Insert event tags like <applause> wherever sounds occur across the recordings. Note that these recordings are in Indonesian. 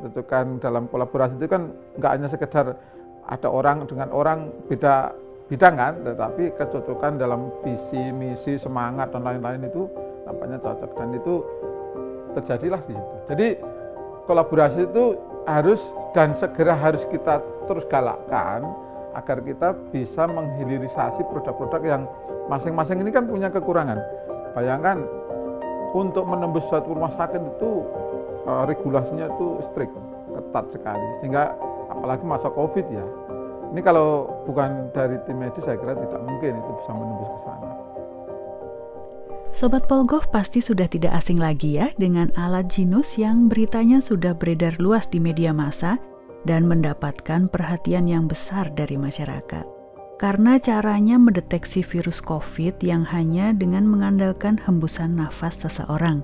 kecocokan dalam kolaborasi itu kan nggak hanya sekedar ada orang dengan orang beda bidang kan, tetapi kecocokan dalam visi, misi, semangat dan lain-lain itu nampaknya cocok dan itu terjadilah di situ. Jadi kolaborasi itu harus dan segera harus kita terus galakkan agar kita bisa menghilirisasi produk-produk yang masing-masing ini kan punya kekurangan. Bayangkan untuk menembus suatu rumah sakit itu uh, regulasinya itu strict, ketat sekali. Sehingga apalagi masa Covid ya. Ini kalau bukan dari tim medis saya kira tidak mungkin itu bisa menembus ke sana. Sobat Polgov pasti sudah tidak asing lagi ya dengan alat Jinus yang beritanya sudah beredar luas di media massa dan mendapatkan perhatian yang besar dari masyarakat. Karena caranya mendeteksi virus COVID yang hanya dengan mengandalkan hembusan nafas seseorang.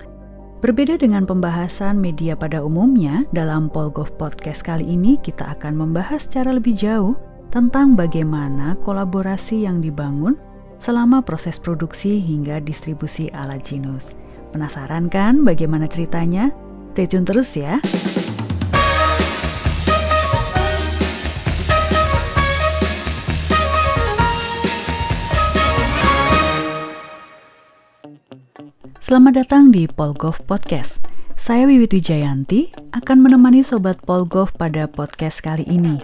Berbeda dengan pembahasan media pada umumnya, dalam Polgov Podcast kali ini kita akan membahas secara lebih jauh tentang bagaimana kolaborasi yang dibangun selama proses produksi hingga distribusi alat Jinus. Penasaran kan bagaimana ceritanya? Stay tune terus ya. Selamat datang di Polgov Podcast. Saya Wiwit Wijayanti akan menemani Sobat Polgov pada podcast kali ini.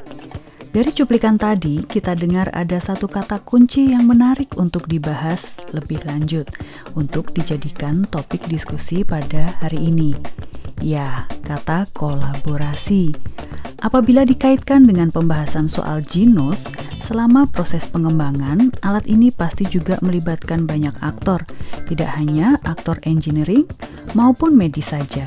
Dari cuplikan tadi, kita dengar ada satu kata kunci yang menarik untuk dibahas lebih lanjut untuk dijadikan topik diskusi pada hari ini. Ya, kata kolaborasi. Apabila dikaitkan dengan pembahasan soal genus, selama proses pengembangan, alat ini pasti juga melibatkan banyak aktor, tidak hanya aktor engineering maupun medis saja.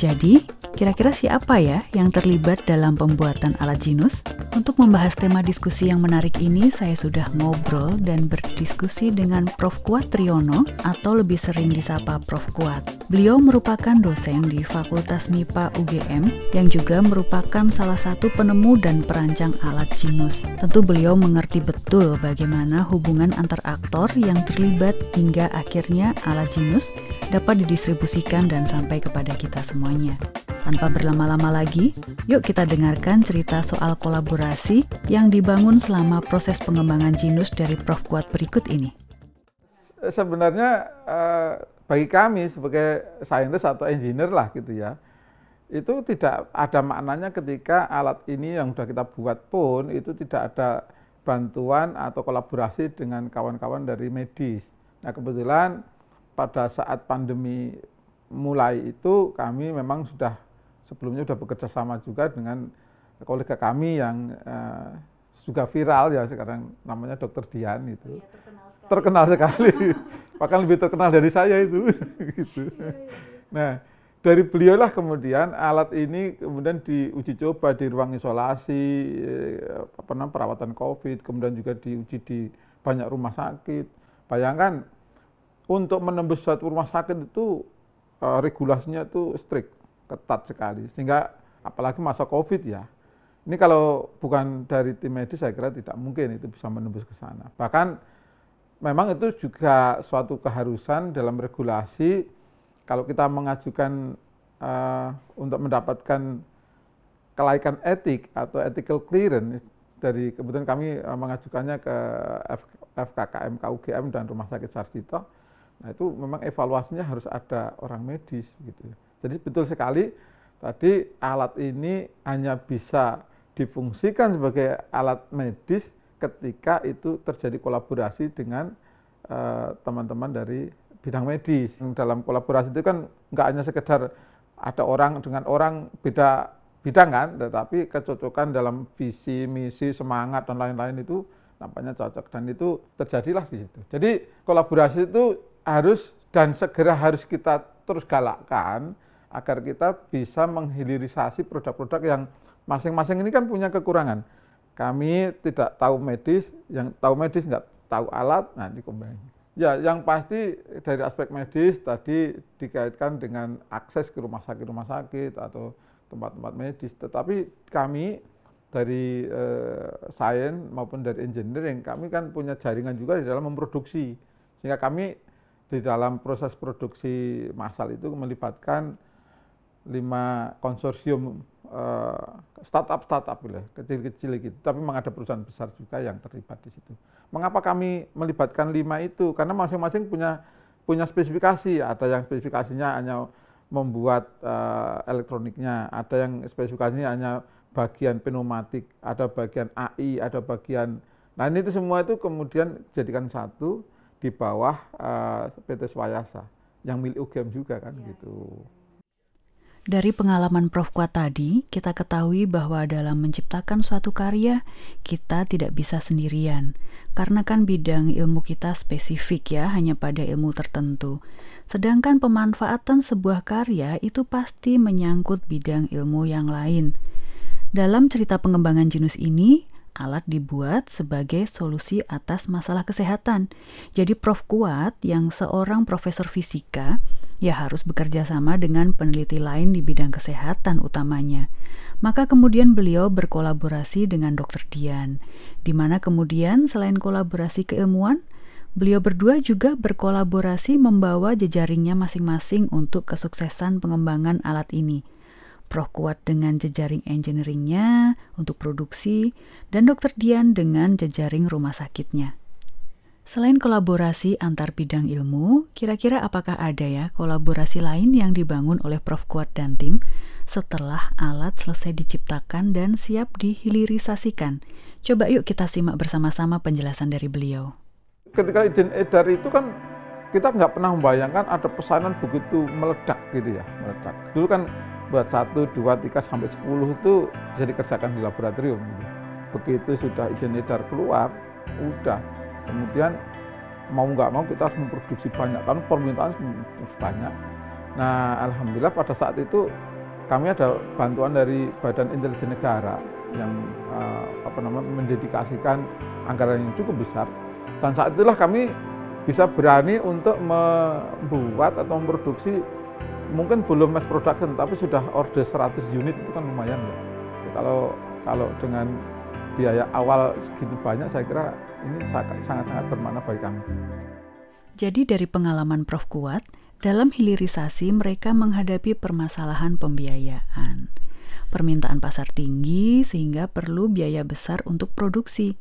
Jadi, kira-kira siapa ya yang terlibat dalam pembuatan alat Jinus? Untuk membahas tema diskusi yang menarik ini, saya sudah ngobrol dan berdiskusi dengan Prof. Kuat Triyono atau lebih sering disapa Prof. Kuat. Beliau merupakan dosen di Fakultas MIPA UGM yang juga merupakan salah satu penemu dan perancang alat Jinus. Tentu beliau mengerti betul bagaimana hubungan antar aktor yang terlibat hingga akhirnya alat Jinus dapat didistribusikan dan sampai kepada kita semua semuanya. Tanpa berlama-lama lagi, yuk kita dengarkan cerita soal kolaborasi yang dibangun selama proses pengembangan Jinus dari Prof. Kuat berikut ini. Sebenarnya eh, bagi kami sebagai saintis atau engineer lah gitu ya, itu tidak ada maknanya ketika alat ini yang sudah kita buat pun itu tidak ada bantuan atau kolaborasi dengan kawan-kawan dari medis. Nah kebetulan pada saat pandemi mulai itu kami memang sudah sebelumnya sudah bekerja sama juga dengan kolega kami yang uh, juga viral ya sekarang namanya Dokter Dian itu. Iya, terkenal sekali. Terkenal sekali. <laughs> Bahkan lebih terkenal dari saya itu <laughs> gitu. Iya, iya, iya. Nah, dari beliau lah kemudian alat ini kemudian diuji coba di ruang isolasi eh, apa namanya perawatan Covid, kemudian juga diuji di banyak rumah sakit. Bayangkan untuk menembus suatu rumah sakit itu uh, regulasinya itu strict, ketat sekali. Sehingga apalagi masa Covid ya. Ini kalau bukan dari tim medis saya kira tidak mungkin itu bisa menembus ke sana. Bahkan memang itu juga suatu keharusan dalam regulasi kalau kita mengajukan uh, untuk mendapatkan kelaikan etik atau ethical clearance dari kebetulan kami uh, mengajukannya ke FKKM KUGM dan Rumah Sakit Sarjito Nah itu memang evaluasinya harus ada orang medis gitu. Jadi betul sekali tadi alat ini hanya bisa difungsikan sebagai alat medis ketika itu terjadi kolaborasi dengan eh, teman-teman uh, dari bidang medis. Dalam kolaborasi itu kan nggak hanya sekedar ada orang dengan orang beda bidang kan, tetapi kecocokan dalam visi, misi, semangat dan lain-lain itu nampaknya cocok dan itu terjadilah di situ. Jadi kolaborasi itu harus dan segera harus kita terus galakkan agar kita bisa menghilirisasi produk-produk yang masing-masing ini kan punya kekurangan. Kami tidak tahu medis, yang tahu medis nggak tahu alat, nah dikombinasi. Ya, yang pasti dari aspek medis tadi dikaitkan dengan akses ke rumah sakit-rumah sakit atau tempat-tempat medis. Tetapi kami dari eh, sains maupun dari engineering, kami kan punya jaringan juga di dalam memproduksi. Sehingga kami di dalam proses produksi massal itu melibatkan lima konsorsium uh, startup startup ya, kecil-kecil gitu. Tapi memang ada perusahaan besar juga yang terlibat di situ. Mengapa kami melibatkan lima itu? Karena masing-masing punya punya spesifikasi. Ada yang spesifikasinya hanya membuat uh, elektroniknya, ada yang spesifikasinya hanya bagian pneumatik, ada bagian AI, ada bagian Nah ini itu semua itu kemudian jadikan satu di bawah uh, PT Swayasa yang milik UGM juga kan ya. gitu. Dari pengalaman Prof. Kuat tadi, kita ketahui bahwa dalam menciptakan suatu karya, kita tidak bisa sendirian. Karena kan bidang ilmu kita spesifik ya, hanya pada ilmu tertentu. Sedangkan pemanfaatan sebuah karya itu pasti menyangkut bidang ilmu yang lain. Dalam cerita pengembangan genus ini, alat dibuat sebagai solusi atas masalah kesehatan. Jadi Prof Kuat yang seorang profesor fisika ya harus bekerja sama dengan peneliti lain di bidang kesehatan utamanya. Maka kemudian beliau berkolaborasi dengan Dr. Dian, di mana kemudian selain kolaborasi keilmuan, beliau berdua juga berkolaborasi membawa jejaringnya masing-masing untuk kesuksesan pengembangan alat ini. Prof Kuat dengan jejaring engineeringnya untuk produksi, dan Dr. Dian dengan jejaring rumah sakitnya. Selain kolaborasi antar bidang ilmu, kira-kira apakah ada ya kolaborasi lain yang dibangun oleh Prof. Kuat dan tim setelah alat selesai diciptakan dan siap dihilirisasikan? Coba yuk kita simak bersama-sama penjelasan dari beliau. Ketika izin edar itu kan kita nggak pernah membayangkan ada pesanan begitu meledak gitu ya, meledak. Dulu kan buat satu, dua, tiga sampai sepuluh itu bisa dikerjakan di laboratorium. Gitu. Begitu sudah izin edar keluar, udah. Kemudian mau nggak mau kita harus memproduksi banyak, karena permintaan terus banyak. Nah, alhamdulillah pada saat itu kami ada bantuan dari Badan Intelijen Negara yang uh, apa namanya mendedikasikan anggaran yang cukup besar. Dan saat itulah kami bisa berani untuk membuat atau memproduksi mungkin belum mass production tapi sudah order 100 unit itu kan lumayan ya. Kalau kalau dengan biaya awal segitu banyak saya kira ini sangat-sangat bermakna bagi kami. Jadi dari pengalaman Prof Kuat, dalam hilirisasi mereka menghadapi permasalahan pembiayaan. Permintaan pasar tinggi sehingga perlu biaya besar untuk produksi.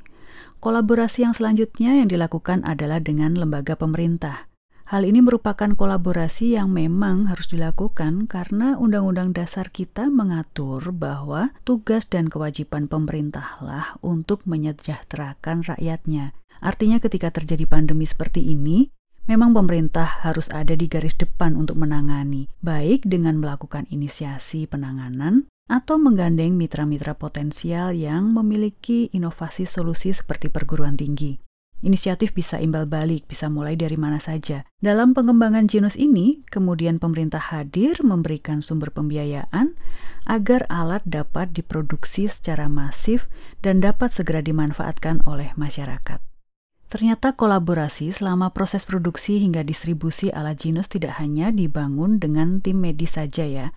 Kolaborasi yang selanjutnya yang dilakukan adalah dengan lembaga pemerintah. Hal ini merupakan kolaborasi yang memang harus dilakukan karena Undang-Undang Dasar kita mengatur bahwa tugas dan kewajiban pemerintahlah untuk menyejahterakan rakyatnya. Artinya ketika terjadi pandemi seperti ini, memang pemerintah harus ada di garis depan untuk menangani, baik dengan melakukan inisiasi penanganan atau menggandeng mitra-mitra potensial yang memiliki inovasi solusi seperti perguruan tinggi. Inisiatif bisa imbal balik, bisa mulai dari mana saja. Dalam pengembangan genus ini, kemudian pemerintah hadir memberikan sumber pembiayaan agar alat dapat diproduksi secara masif dan dapat segera dimanfaatkan oleh masyarakat. Ternyata kolaborasi selama proses produksi hingga distribusi alat genus tidak hanya dibangun dengan tim medis saja ya.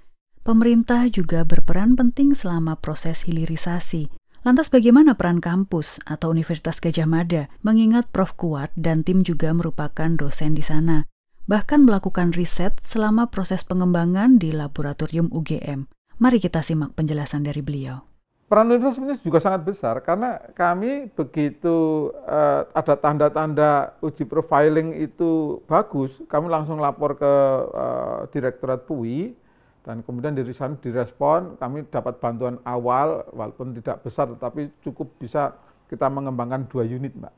Pemerintah juga berperan penting selama proses hilirisasi, Lantas bagaimana peran kampus atau Universitas Gajah Mada mengingat Prof. Kuat dan tim juga merupakan dosen di sana, bahkan melakukan riset selama proses pengembangan di laboratorium UGM. Mari kita simak penjelasan dari beliau. Peran universitas juga sangat besar karena kami begitu uh, ada tanda-tanda uji profiling itu bagus, kami langsung lapor ke uh, Direktorat PUI dan kemudian dari sana direspon kami dapat bantuan awal walaupun tidak besar tetapi cukup bisa kita mengembangkan dua unit mbak.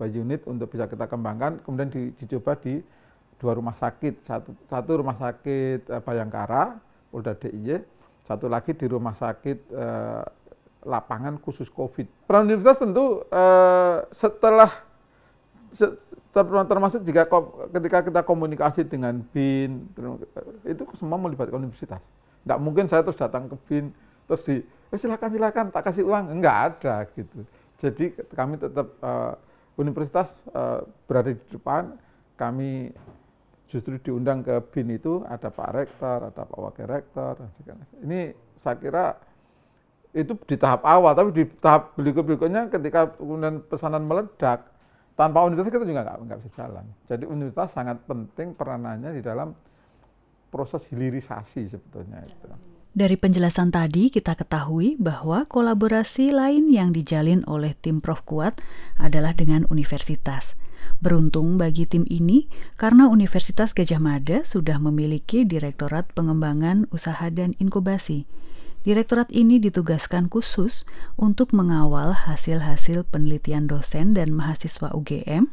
Dua unit untuk bisa kita kembangkan kemudian di, dicoba di dua rumah sakit. Satu satu rumah sakit eh, Bayangkara Polda DIY satu lagi di rumah sakit eh, lapangan khusus COVID. Peran universitas tentu eh, setelah termasuk jika ketika kita komunikasi dengan BIN itu semua melibatkan universitas. Tidak mungkin saya terus datang ke BIN terus di eh, silakan silakan tak kasih uang enggak ada gitu. Jadi kami tetap uh, universitas uh, berada di depan, kami justru diundang ke BIN itu ada Pak Rektor, ada Pak Wakil Rektor dan sebagainya. Ini saya kira itu di tahap awal, tapi di tahap berikut-berikutnya ketika kemudian pesanan meledak, tanpa universitas kita juga nggak, nggak bisa jalan. Jadi universitas sangat penting peranannya di dalam proses hilirisasi sebetulnya itu. Dari penjelasan tadi kita ketahui bahwa kolaborasi lain yang dijalin oleh tim Prof Kuat adalah dengan universitas. Beruntung bagi tim ini karena Universitas Gajah Mada sudah memiliki Direktorat Pengembangan Usaha dan Inkubasi. Direktorat ini ditugaskan khusus untuk mengawal hasil-hasil penelitian dosen dan mahasiswa UGM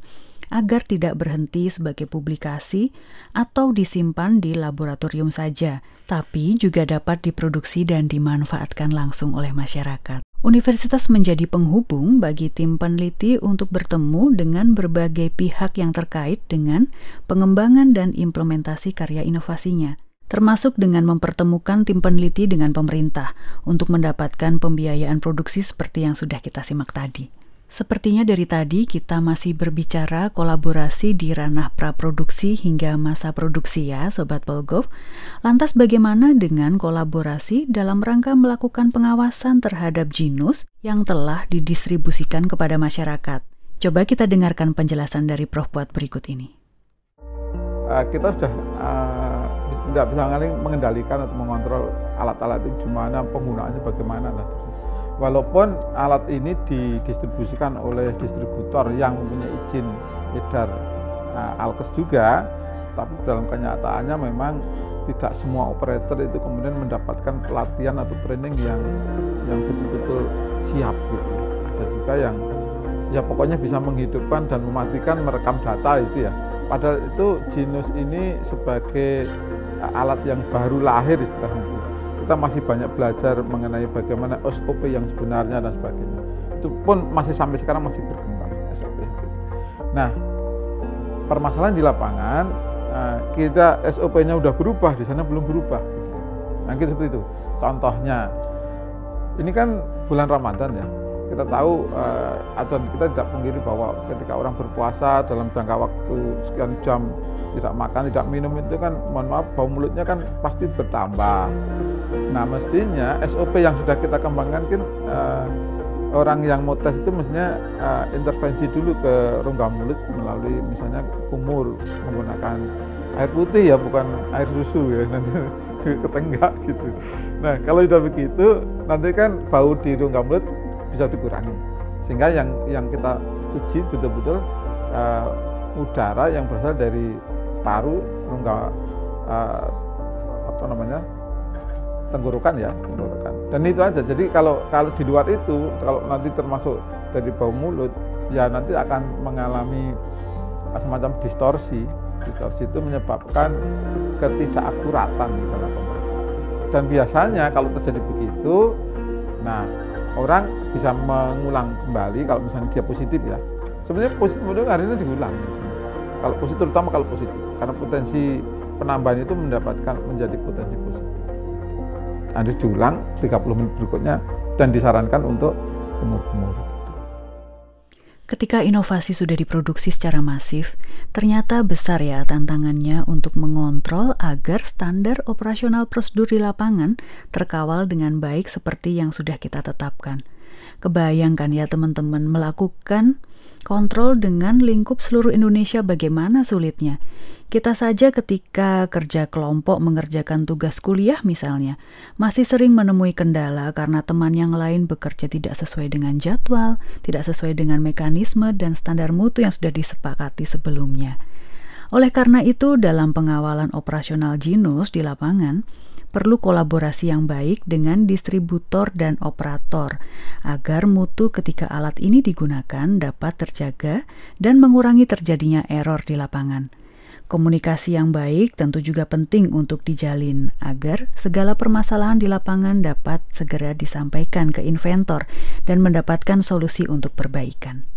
agar tidak berhenti sebagai publikasi atau disimpan di laboratorium saja, tapi juga dapat diproduksi dan dimanfaatkan langsung oleh masyarakat. Universitas menjadi penghubung bagi tim peneliti untuk bertemu dengan berbagai pihak yang terkait dengan pengembangan dan implementasi karya inovasinya, termasuk dengan mempertemukan tim peneliti dengan pemerintah untuk mendapatkan pembiayaan produksi seperti yang sudah kita simak tadi. Sepertinya dari tadi kita masih berbicara kolaborasi di ranah praproduksi hingga masa produksi ya Sobat Polgov. Lantas bagaimana dengan kolaborasi dalam rangka melakukan pengawasan terhadap jinus yang telah didistribusikan kepada masyarakat? Coba kita dengarkan penjelasan dari Prof. Buat berikut ini. Uh, kita sudah uh, tidak bisa mengendalikan atau mengontrol alat-alat itu gimana, penggunaannya bagaimana, nah, walaupun alat ini didistribusikan oleh distributor yang mempunyai izin edar uh, alkes juga, tapi dalam kenyataannya memang tidak semua operator itu kemudian mendapatkan pelatihan atau training yang yang betul-betul siap gitu. Ada juga yang ya pokoknya bisa menghidupkan dan mematikan merekam data itu ya. Padahal itu Genus ini sebagai alat yang baru lahir istilahnya itu kita masih banyak belajar mengenai bagaimana SOP yang sebenarnya dan sebagainya. Itu pun masih sampai sekarang masih berkembang SOP. Nah, permasalahan di lapangan eh, kita SOP-nya udah berubah, di sana belum berubah. Nah, gitu seperti itu. Contohnya, ini kan bulan Ramadan ya. Kita tahu uh, kita tidak pungkiri bahwa ketika orang berpuasa dalam jangka waktu sekian jam tidak makan, tidak minum itu kan mohon maaf bau mulutnya kan pasti bertambah. Nah mestinya SOP yang sudah kita kembangkan kan uh, orang yang mau tes itu mestinya uh, intervensi dulu ke rongga mulut melalui misalnya kumur menggunakan air putih ya bukan air susu ya <laughs> nanti ketenggak gitu. Nah kalau sudah begitu nanti kan bau di rongga mulut bisa dikurangi sehingga yang yang kita uji betul-betul uh, udara yang berasal dari paru rongga uh, apa namanya tenggorokan ya tenggorokan. Dan itu aja. Jadi kalau kalau di luar itu kalau nanti termasuk dari bau mulut ya nanti akan mengalami semacam distorsi. Distorsi itu menyebabkan ketidakakuratan di dalam pemeriksaan. Dan biasanya kalau terjadi begitu nah orang bisa mengulang kembali kalau misalnya dia positif ya. Sebenarnya positif hari ini diulang. Kalau positif terutama kalau positif karena potensi penambahan itu mendapatkan menjadi potensi positif. Nanti diulang 30 menit berikutnya dan disarankan untuk kumur-kumur. Ketika inovasi sudah diproduksi secara masif, ternyata besar ya tantangannya untuk mengontrol agar standar operasional prosedur di lapangan terkawal dengan baik seperti yang sudah kita tetapkan. Kebayangkan ya teman-teman melakukan kontrol dengan lingkup seluruh Indonesia bagaimana sulitnya. Kita saja ketika kerja kelompok mengerjakan tugas kuliah misalnya, masih sering menemui kendala karena teman yang lain bekerja tidak sesuai dengan jadwal, tidak sesuai dengan mekanisme dan standar mutu yang sudah disepakati sebelumnya. Oleh karena itu, dalam pengawalan operasional Jinus di lapangan, perlu kolaborasi yang baik dengan distributor dan operator agar mutu ketika alat ini digunakan dapat terjaga dan mengurangi terjadinya error di lapangan. Komunikasi yang baik tentu juga penting untuk dijalin agar segala permasalahan di lapangan dapat segera disampaikan ke inventor dan mendapatkan solusi untuk perbaikan.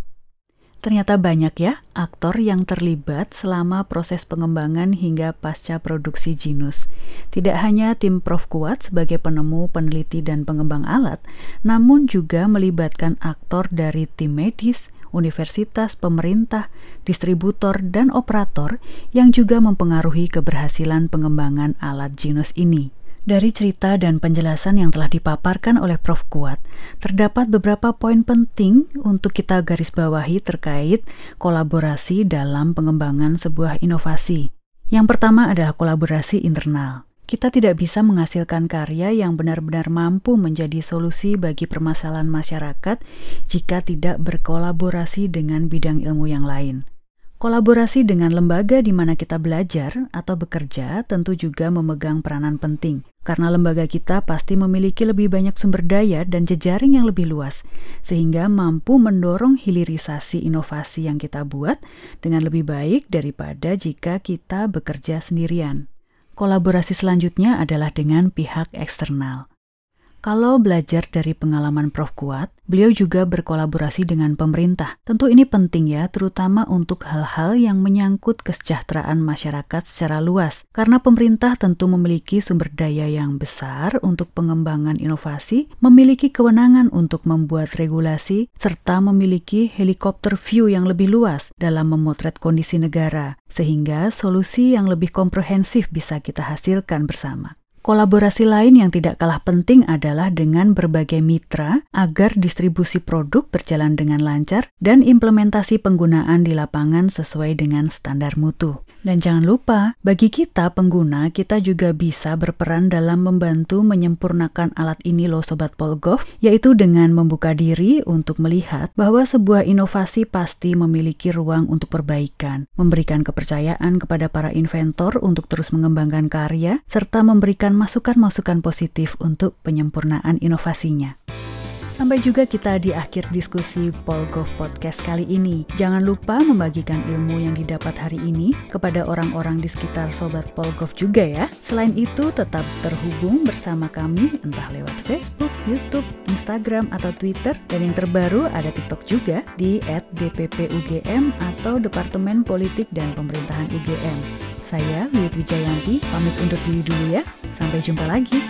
Ternyata banyak ya aktor yang terlibat selama proses pengembangan hingga pasca produksi Jinus. Tidak hanya tim Prof Kuat sebagai penemu, peneliti, dan pengembang alat, namun juga melibatkan aktor dari tim medis, universitas, pemerintah, distributor, dan operator yang juga mempengaruhi keberhasilan pengembangan alat Jinus ini. Dari cerita dan penjelasan yang telah dipaparkan oleh Prof. Kuat, terdapat beberapa poin penting untuk kita garis bawahi terkait kolaborasi dalam pengembangan sebuah inovasi. Yang pertama adalah kolaborasi internal. Kita tidak bisa menghasilkan karya yang benar-benar mampu menjadi solusi bagi permasalahan masyarakat jika tidak berkolaborasi dengan bidang ilmu yang lain. Kolaborasi dengan lembaga di mana kita belajar atau bekerja tentu juga memegang peranan penting, karena lembaga kita pasti memiliki lebih banyak sumber daya dan jejaring yang lebih luas, sehingga mampu mendorong hilirisasi inovasi yang kita buat dengan lebih baik daripada jika kita bekerja sendirian. Kolaborasi selanjutnya adalah dengan pihak eksternal. Kalau belajar dari pengalaman Prof. Kuat, beliau juga berkolaborasi dengan pemerintah. Tentu ini penting ya, terutama untuk hal-hal yang menyangkut kesejahteraan masyarakat secara luas. Karena pemerintah tentu memiliki sumber daya yang besar untuk pengembangan inovasi, memiliki kewenangan untuk membuat regulasi, serta memiliki helikopter view yang lebih luas dalam memotret kondisi negara, sehingga solusi yang lebih komprehensif bisa kita hasilkan bersama. Kolaborasi lain yang tidak kalah penting adalah dengan berbagai mitra agar distribusi produk berjalan dengan lancar dan implementasi penggunaan di lapangan sesuai dengan standar mutu. Dan jangan lupa, bagi kita pengguna, kita juga bisa berperan dalam membantu menyempurnakan alat ini loh Sobat Polgov, yaitu dengan membuka diri untuk melihat bahwa sebuah inovasi pasti memiliki ruang untuk perbaikan, memberikan kepercayaan kepada para inventor untuk terus mengembangkan karya, serta memberikan masukan-masukan positif untuk penyempurnaan inovasinya. Sampai juga kita di akhir diskusi Polgov Podcast kali ini. Jangan lupa membagikan ilmu yang didapat hari ini kepada orang-orang di sekitar Sobat Polgov juga ya. Selain itu, tetap terhubung bersama kami entah lewat Facebook, YouTube, Instagram, atau Twitter. Dan yang terbaru ada TikTok juga di @dppugm atau Departemen Politik dan Pemerintahan UGM. Saya Wiwit Wijayanti, pamit untuk diri dulu ya. Sampai jumpa lagi.